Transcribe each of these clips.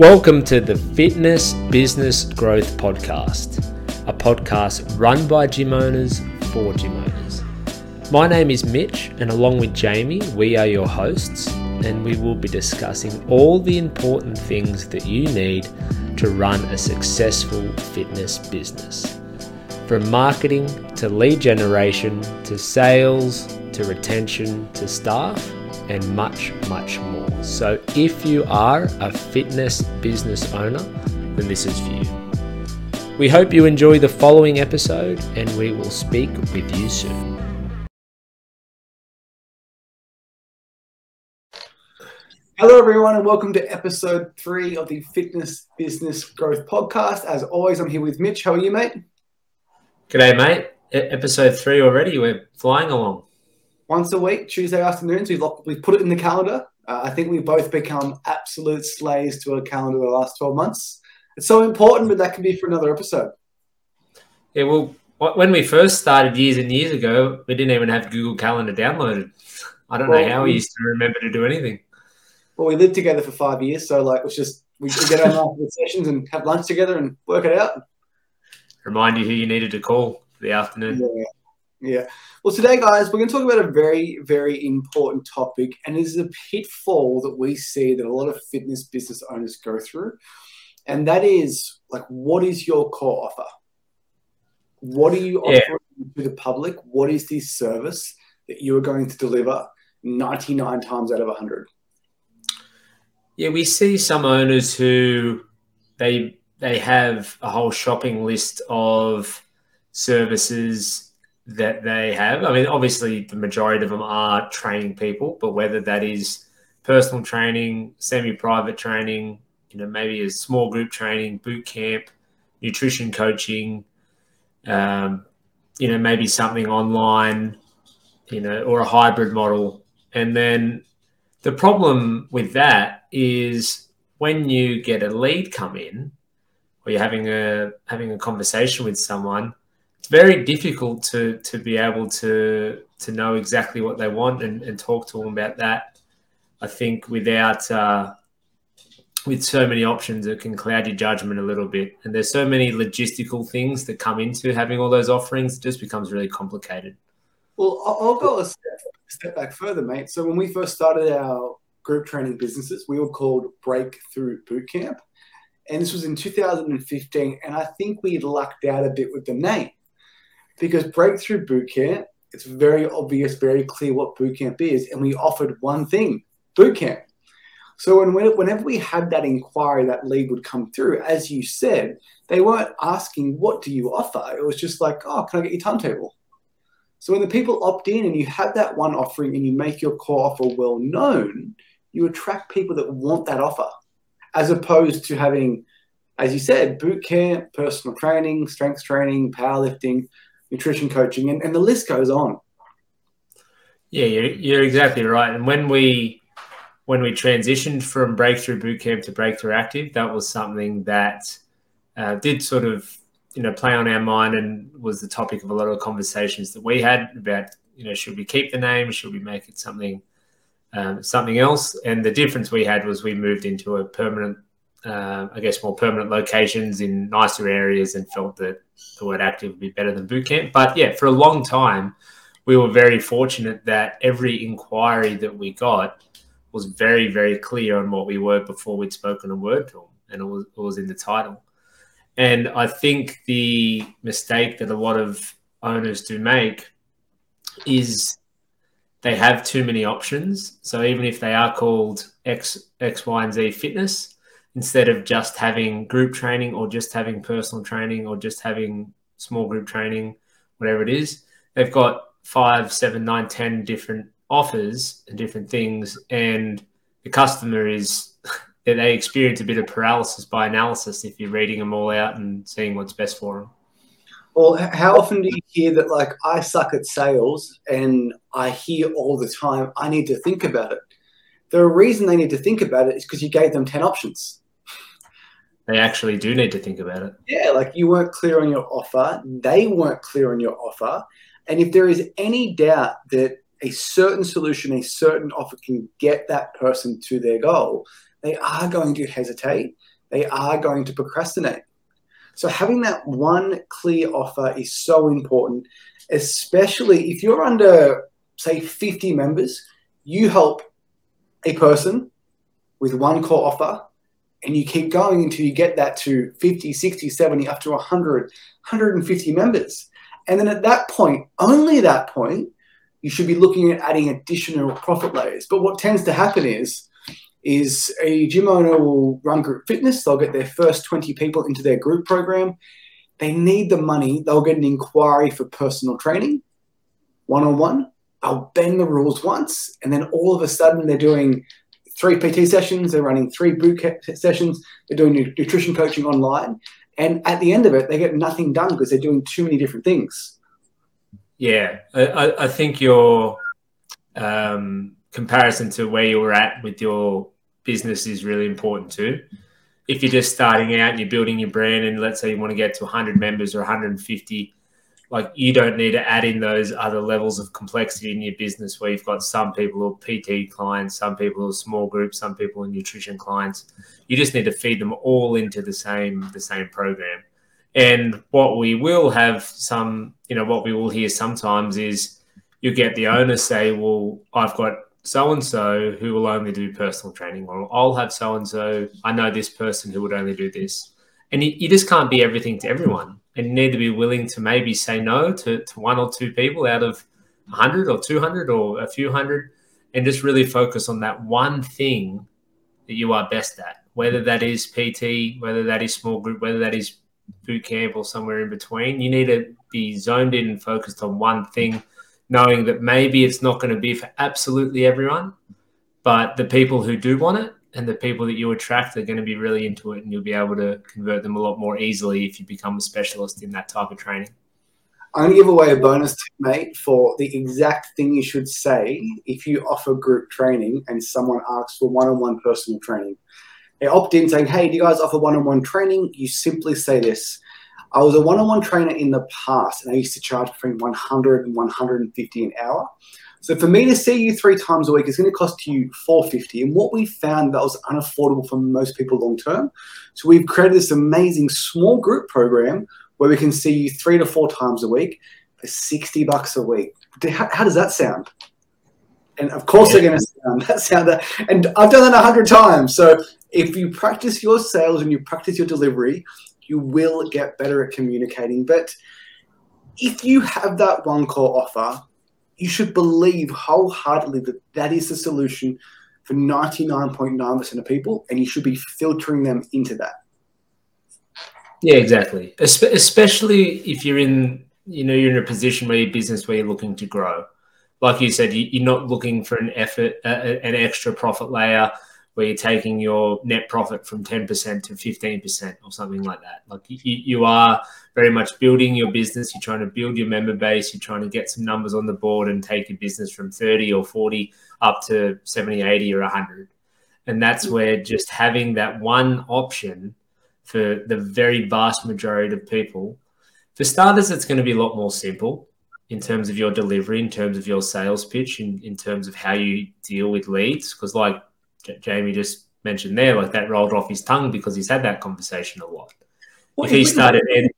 Welcome to the Fitness Business Growth Podcast, a podcast run by gym owners for gym owners. My name is Mitch, and along with Jamie, we are your hosts, and we will be discussing all the important things that you need to run a successful fitness business. From marketing to lead generation to sales to retention to staff and much, much more. So, if you are a fitness business owner, then this is for you. We hope you enjoy the following episode and we will speak with you soon. Hello, everyone, and welcome to episode three of the Fitness Business Growth Podcast. As always, I'm here with Mitch. How are you, mate? G'day, mate. E- episode three already. We're flying along. Once a week, Tuesday afternoons, we've, locked, we've put it in the calendar. Uh, I think we've both become absolute slaves to a calendar the last 12 months. It's so important, but that can be for another episode. Yeah, well, when we first started years and years ago, we didn't even have Google Calendar downloaded. I don't Well, know how we used to remember to do anything. Well, we lived together for five years, so like it's just we, we get on after the sessions and have lunch together and work it out. Remind you who you needed to call for the afternoon. Yeah. Yeah. Well, today, guys, we're going to talk about a very, very important topic, and it is a pitfall that we see that a lot of fitness business owners go through, and that is like, what is your core offer? What are you Yeah. offering to the public? What is this service that you are going to deliver 99 times out of 100? Yeah, we see some owners who they they have a whole shopping list of services that they have. I mean, obviously the majority of them are training people, but whether that is personal training, semi-private training, you know, maybe a small group training, boot camp, nutrition coaching, um, you know, maybe something online, you know, or a hybrid model. And then the problem with that is when you get a lead come in or you're having a having a conversation with someone, very difficult to to be able to to know exactly what they want and, and talk to them about that. I think without uh, with so many options, it can cloud your judgment a little bit. And there's so many logistical things that come into having all those offerings, it just becomes really complicated. Well, I'll, go a step, step back further, mate. So when we first started our group training businesses, we were called Breakthrough Bootcamp. And this was in 2015. And I think we lucked out a bit with the name because Breakthrough Bootcamp, it's very obvious, very clear what bootcamp is. And we offered one thing bootcamp. So when, whenever we had that inquiry, that lead would come through, as you said, they weren't asking, what do you offer? It was just like, oh, can I get your timetable? So when the people opt in and you have that one offering and you make your core offer well known, you attract people that want that offer, as opposed to having, as you said, boot camp, personal training, strength training, powerlifting, nutrition coaching, and, and the list goes on. Yeah, you're, you're exactly right. And when we when we transitioned from Breakthrough Bootcamp to Breakthrough Active, that was something that uh, did sort of you know play on our mind and was the topic of a lot of conversations that we had about you know should we keep the name, should we make it something um, something else? And the difference we had was we moved into a permanent, uh, I guess, more permanent locations in nicer areas and felt that the word active would be better than boot camp. But yeah, for a long time we were very fortunate that every inquiry that we got was very, very clear on what we were before we'd spoken a word to them, and it was, it was in the title. And I think the mistake that a lot of owners do make is they have too many options. So even if they are called X, X, Y, and Z fitness, instead of just having group training or just having personal training or just having small group training, whatever it is, they've got five, seven, nine, ten different offers and different things, and the customer is they experience a bit of paralysis by analysis if you're reading them all out and seeing what's best for them. Well, how often do you hear that, like, I suck at sales and I hear all the time, I need to think about it? The reason they need to think about it is because you gave them 10 options. They actually do need to think about it. Yeah, like you weren't clear on your offer, they weren't clear on your offer. And if there is any doubt that a certain solution, a certain offer can get that person to their goal, they are going to hesitate, they are going to procrastinate. So having that one clear offer is so important, especially if you're under, say, 50 members, you help a person with one core offer and you keep going until you get that to 50, 60, 70, up to 100, 150 members. And then at that point, only that point, you should be looking at adding additional profit layers. But what tends to happen is, is a gym owner will run group fitness. They'll get their first 20 people into their group program. They need the money. They'll get an inquiry for personal training, one on one. I'll bend the rules once, and then all of a sudden they're doing three PT sessions, they're running three boot sessions, they're doing nutrition coaching online. And at the end of it, they get nothing done because they're doing too many different things. Yeah, I, I think your um, comparison to where you were at with your business is really important too. If you're just starting out and you're building your brand, and let's say you want to get to 100 members or 150, like you don't need to add in those other levels of complexity in your business where you've got some people are PT clients, some people are small groups, some people are nutrition clients. You just need to feed them all into the same the same program. And what we will have some, you know, what we will hear sometimes is you get the owner say, Well, I've got so and so who will only do personal training, or I'll have so and so. I know this person who would only do this. And you, you just can't be everything to everyone and you need to be willing to maybe say no to, to one or two people out of 100 or 200 or a few hundred and just really focus on that one thing that you are best at whether that is pt whether that is small group whether that is boot camp or somewhere in between. You need to be zoned in and focused on one thing knowing that maybe it's not going to be for absolutely everyone but the people who do want it and the people that you attract are going to be really into it and you'll be able to convert them a lot more easily if you become a specialist in that type of training. I'm going to give away a bonus tip, mate, for the exact thing you should say if you offer group training and someone asks for one on one personal training. They opt in saying, Hey, do you guys offer one on one training? You simply say this I was a one on one trainer in the past and I used to charge between 100 and 150 an hour. So for me to see you three times a week is going to cost you 450. And what we found that was unaffordable for most people long term. So we've created this amazing small group program where we can see you three to four times a week for 60 bucks a week. How, how does that sound? And of course yeah. they're going to sound that sound that. And I've done that a hundred times. So if you practice your sales and you practice your delivery, you will get better at communicating. But if you have that one core offer, you should believe wholeheartedly that that is the solution for 99.9% of people, and you should be filtering them into that. Yeah, exactly. Especially if you're in, you know, you're in a position where your business where you're looking to grow. Like you said, you're not looking for an effort, uh, an extra profit layer where you're taking your net profit from 10% to 15% or something like that. Like you, you are very much building your business. You're trying to build your member base. You're trying to get some numbers on the board and take your business from 30 or 40 up to 70, 80 or 100. And that's mm. where just having that one option for the very vast majority of people, for starters, it's going to be a lot more simple in terms of your delivery, in terms of your sales pitch, in, in terms of how you deal with leads. Because, like Jamie just mentioned there, like that rolled off his tongue because he's had that conversation a lot. Well, if he started, Ed,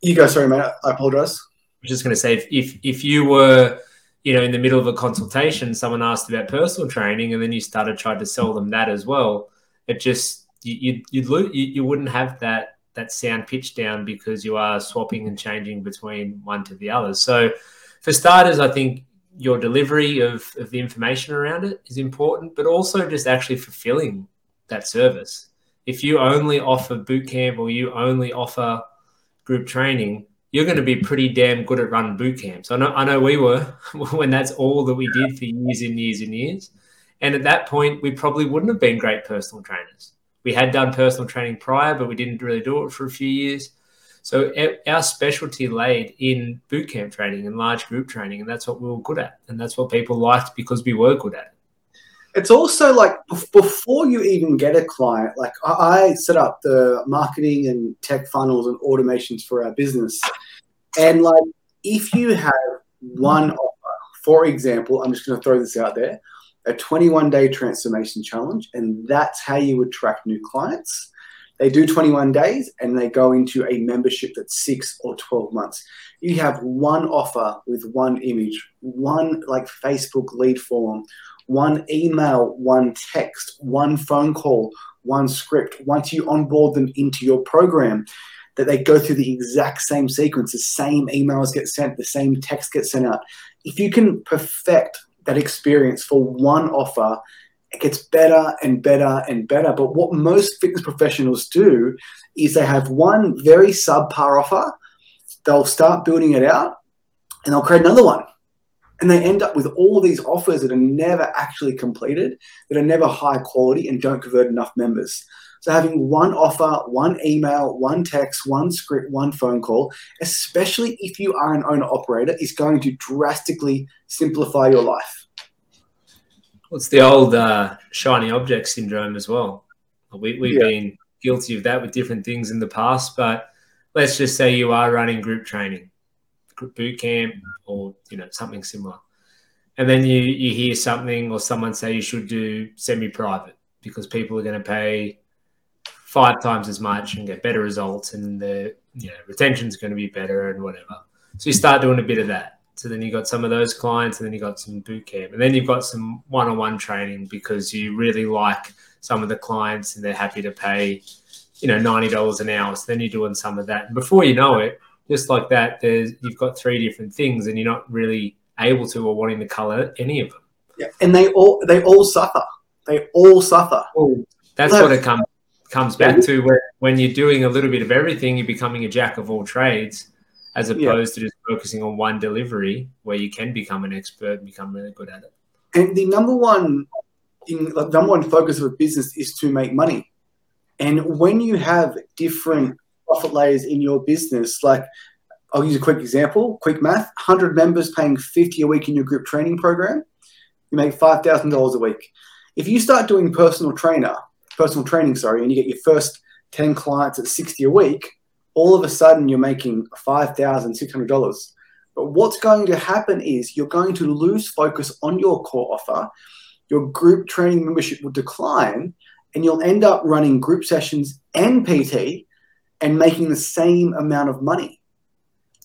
you go. Sorry, mate. I apologize. I was just going to say, if, if if you were, you know, in the middle of a consultation, someone asked about personal training, and then you started trying to sell them that as well, it just you you'd, you'd you, you wouldn't have that that sound pitch down because you are swapping and changing between one to the other. So, for starters, I think your delivery of, of the information around it is important, but also just actually fulfilling that service. If you only offer boot camp or you only offer group training, you're going to be pretty damn good at running boot camps. I know, I know we were when that's all that we did for years and years and years. And at that point, we probably wouldn't have been great personal trainers. We had done personal training prior, but we didn't really do it for a few years. So our specialty laid in boot camp training and large group training, and that's what we were good at, and that's what people liked because we were good at it. It's also like before you even get a client, like I set up the marketing and tech funnels and automations for our business, and like if you have one offer, for example, I'm just going to throw this out there, a 21 day transformation challenge, and that's how you attract new clients. They do 21 days and they go into a membership that's six or 12 months. You have one offer with one image, one like Facebook lead form, one email, one text, one phone call, one script. Once you onboard them into your program, that they go through the exact same sequence, the same emails get sent, the same text gets sent out. If you can perfect that experience for one offer, it gets better and better and better. But what most fitness professionals do is they have one very subpar offer, they'll start building it out, and they'll create another one. And they end up with all these offers that are never actually completed, that are never high quality and don't convert enough members. So having one offer, one email, one text, one script, one phone call, especially if you are an owner operator, is going to drastically simplify your life. It's the old uh, shiny object syndrome as well. We, we've yeah. been guilty of that with different things in the past, but let's just say you are running group training, group boot camp, or you know something similar, and then you you hear something or someone say you should do semi-private because people are going to pay five times as much and get better results, and the you know retention's going to be better and whatever. So you start doing a bit of that. So then you got some of those clients, and then you got some boot camp, and then you've got some one-on-one training because you really like some of the clients and they're happy to pay, you know, ninety dollars an hour. So then you're doing some of that, and before you know it, just like that, there's you've got three different things, and you're not really able to or wanting to color any of them. Yeah, and they all they all suffer. They all suffer. Well, that's what it comes comes back to where, when you're doing a little bit of everything, you're becoming a jack of all trades, as opposed yeah. to just focusing on one delivery where you can become an expert and become really good at it. And the number one in like, number one focus of a business is to make money. And when you have different profit layers in your business, like I'll use a quick example, quick math, 100 members paying 50 a week in your group training program, you make $5,000 a week. If you start doing personal trainer personal training, sorry, and you get your first 10 clients at 60 a week, all of a sudden you're making $5,600. But what's going to happen is you're going to lose focus on your core offer. Your group training membership will decline, and you'll end up running group sessions and PT and making the same amount of money.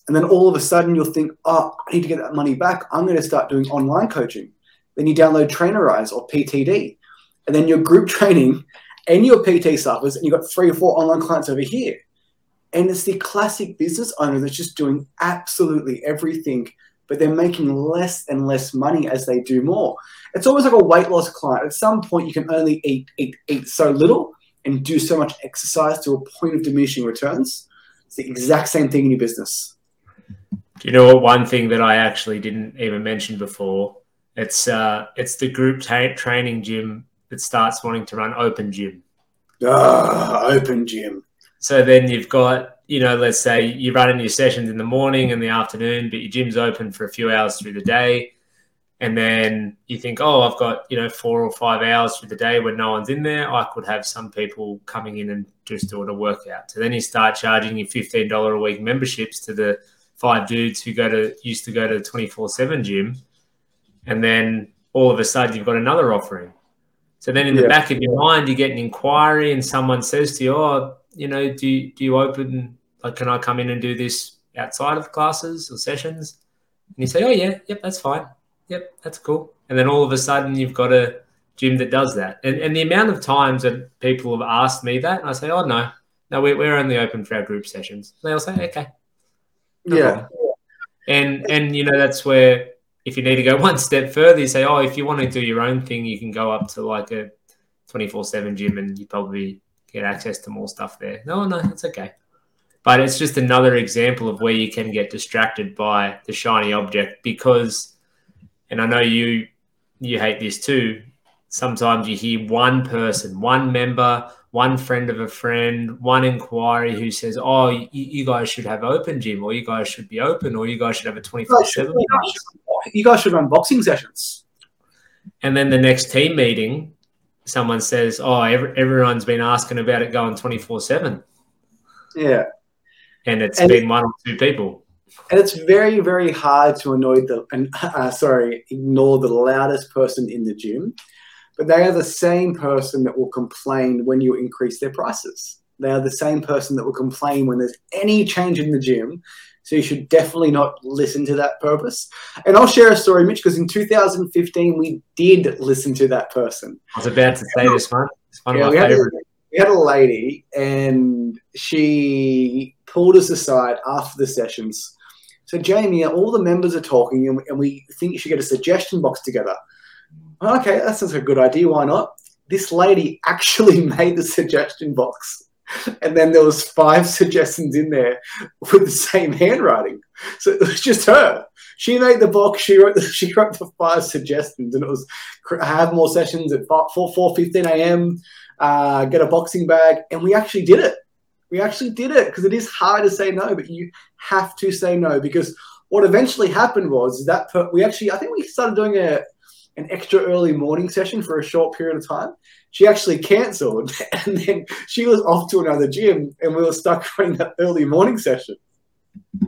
And then all of a sudden you'll think, oh, I need to get that money back. I'm going to start doing online coaching. Then you download Trainerize or PTD. And then your group training and your PT suffers, and you've got three or four online clients over here. And it's the classic business owner that's just doing absolutely everything, but they're making less and less money as they do more. It's almost like a weight loss client. At some point, you can only eat, eat, eat so little and do so much exercise to a point of diminishing returns. It's the exact same thing in your business. Do you know what? One thing that I actually didn't even mention before. It's uh, it's the group training gym that starts wanting to run open gym. Ah, open gym. So then you've got, you know, let's say you're running your sessions in the morning and the afternoon, but your gym's open for a few hours through the day. And then you think, oh, I've got, you know, four or five hours through the day when no one's in there. I could have some people coming in and just doing a workout. So then you start charging your $15 a week memberships to the five dudes who go to used to go to the 24 7 gym. And then all of a sudden you've got another offering. So then in the yeah. back of your mind, you get an inquiry and someone says to you, oh, you know, do you, do you open, like, can I come in and do this outside of classes or sessions? And you say, oh, yeah, yep, that's fine. Yep, that's cool. And then all of a sudden you've got a gym that does that. And, and the amount of times that people have asked me that, and I say, oh, no, no, we're, we're only open for our group sessions. And they'll say, okay. No yeah. Problem. And, and, you know, that's where if you need to go one step further, you say, oh, if you want to do your own thing, you can go up to like a 24 7 gym and you probably get access to more stuff there. No, no, it's okay. But it's just another example of where you can get distracted by the shiny object because, and I know you you hate this too. Sometimes you hear one person, one member, one friend of a friend, one inquiry who says, "Oh, you, you, guys should have open gym, or you guys should be open, or you guys should have a twenty-four seven. You guys should run boxing sessions." And then the next team meeting, someone says, "Oh, every, everyone's been asking about it going twenty-four seven. Yeah, and it's and been one or two people. and it's very very hard to annoy the and uh, sorry ignore the loudest person in the gym but they are the same person that will complain when you increase their prices. They are the same person that will complain when there's any change in the gym. So you should definitely not listen to that purpose. And i'll share a story mitch because in 2015 we did listen to that person. I was about to say this one. It's one yeah, of my favorite. we had a lady and she pulled us aside after the sessions. So, Jamie, all the members are talking and we, and we think you should get a suggestion box together. Okay, that sounds like a good idea. Why not? This lady actually made the suggestion box. And then there was five suggestions in there with the same handwriting. So it was just her. She made the box. She wrote the, she wrote the five suggestions, and it was have more sessions at 4 4 15 a.m uh, get a boxing bag, and we actually did it. We actually did it because it is hard to say no, but you have to say no because what eventually happened was that per- we actually I think we started doing a an extra early morning session for a short period of time. She actually cancelled, and then she was off to another gym, and we were stuck running that early morning session.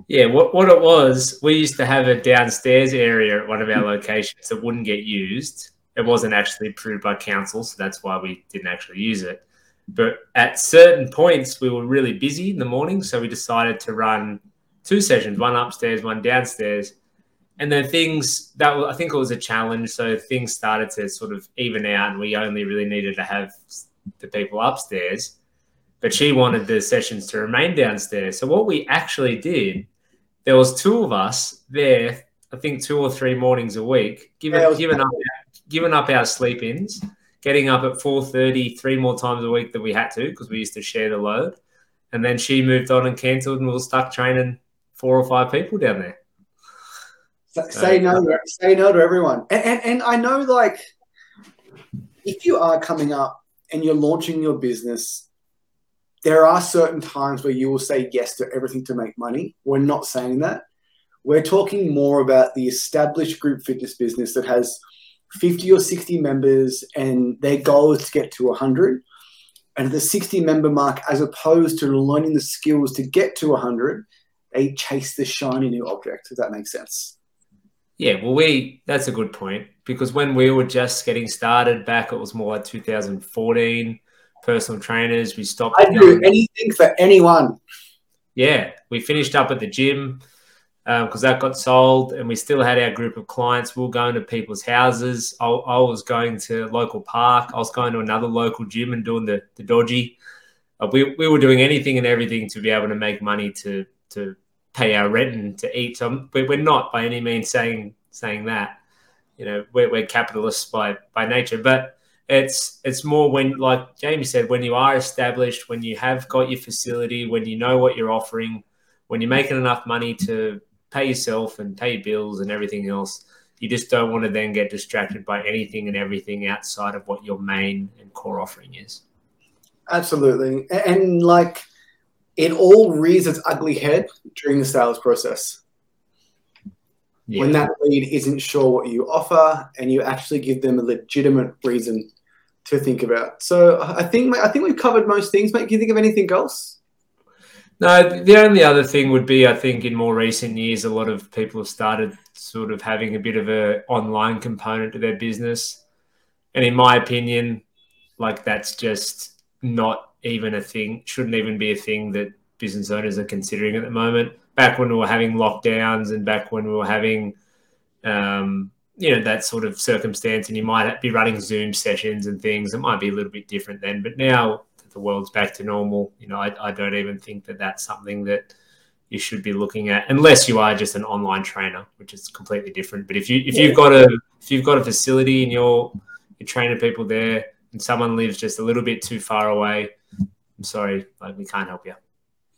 Yeah, what, what it was, we used to have a downstairs area at one of our locations that wouldn't get used it wasn't actually approved by council, so that's why we didn't actually use it. But at certain points, we were really busy in the morning, so we decided to run two sessions, one upstairs, one downstairs. And then things that I think it was a challenge, so things started to sort of even out, and we only really needed to have the people upstairs. But she wanted the sessions to remain downstairs. So what we actually did, there was two of us there. I think two or three mornings a week, given yeah, given up given up our sleep ins, getting up at 4.30 three more times a week that we had to because we used to share the load. And then she moved on and cancelled and we were stuck training four or five people down there. Say no, say no to everyone. And, and, and I know like if you are coming up and you're launching your business, there are certain times where you will say yes to everything to make money. We're not saying that. We're talking more about the established group fitness business that has – 50 or 60 members and their goal is to get to 100 and the 60 member mark as opposed to learning the skills to get to 100 they chase the shiny new object if that makes sense yeah well we that's a good point because when we were just getting started back it was more like 2014 personal trainers we stopped i do anything for anyone yeah we finished up at the gym because um, that got sold and we still had our group of clients. We were going to people's houses. I, I, was going to local park. I was going to another local gym and doing the, the dodgy. Uh, we, we were doing anything and everything to be able to make money to to pay our rent and to eat. We're not by any means saying saying that. You know, we're, we're capitalists by by nature, but it's it's more when, like Jamie said, when you are established, when you have got your facility, when you know what you're offering, when you're making enough money to pay yourself and pay bills and everything else. You just don't want to then get distracted by anything and everything outside of what your main and core offering is. Absolutely. And like it all rears its ugly head during the sales process. Yeah. When that lead isn't sure what you offer and you actually give them a legitimate reason to think about. So I think I think we've covered most things, mate. Can you think of anything else? No, the only other thing would be I think in more recent years, a lot of people have started sort of having a bit of a online component to their business. And in my opinion, like that's just not even a thing, shouldn't even be a thing that business owners are considering at the moment. Back when we were having lockdowns and back when we were having, um, you know, that sort of circumstance, and you might be running Zoom sessions and things, it might be a little bit different then. But now the world's back to normal. You know, I, I don't even think that that's something that you should be looking at unless you are just an online trainer, which is completely different. But if you if yeah. you've got a if you've got a facility and you're you're training people there and someone lives just a little bit too far away, I'm sorry, like we can't help you.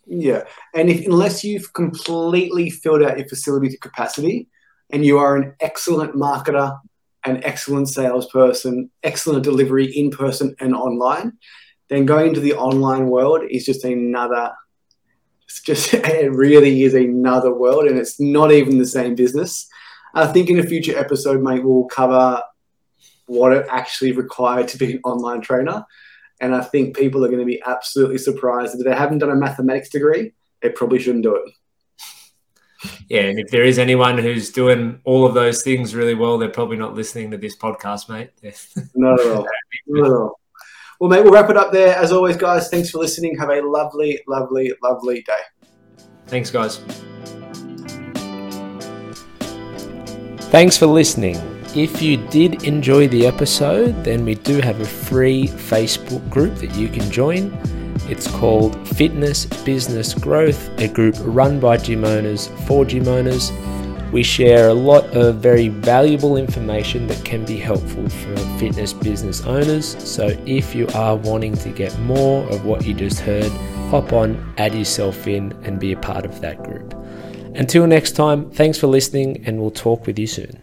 Yeah, and if, unless you've completely filled out your facility to capacity, and you are an excellent marketer, an excellent salesperson, excellent delivery in person and online, then going into the online world is just another it's just it really is another world and it's not even the same business i think in a future episode mate we'll cover what it actually required to be an online trainer and i think people are going to be absolutely surprised if they haven't done a mathematics degree they probably shouldn't do it yeah, and if there is anyone who's doing all of those things really well, they're probably not listening to this podcast, mate. not at all. Not at all. Well, mate, we'll wrap it up there. As always, guys, thanks for listening. Have a lovely, lovely, lovely day. Thanks, guys. Thanks for listening. If you did enjoy the episode, then we do have a free Facebook group that you can join. It's called Fitness Business Growth, a group run by gym owners for gym owners. We share a lot of very valuable information that can be helpful for fitness business owners. So, if you are wanting to get more of what you just heard, hop on, add yourself in, and be a part of that group. Until next time, thanks for listening, and we'll talk with you soon.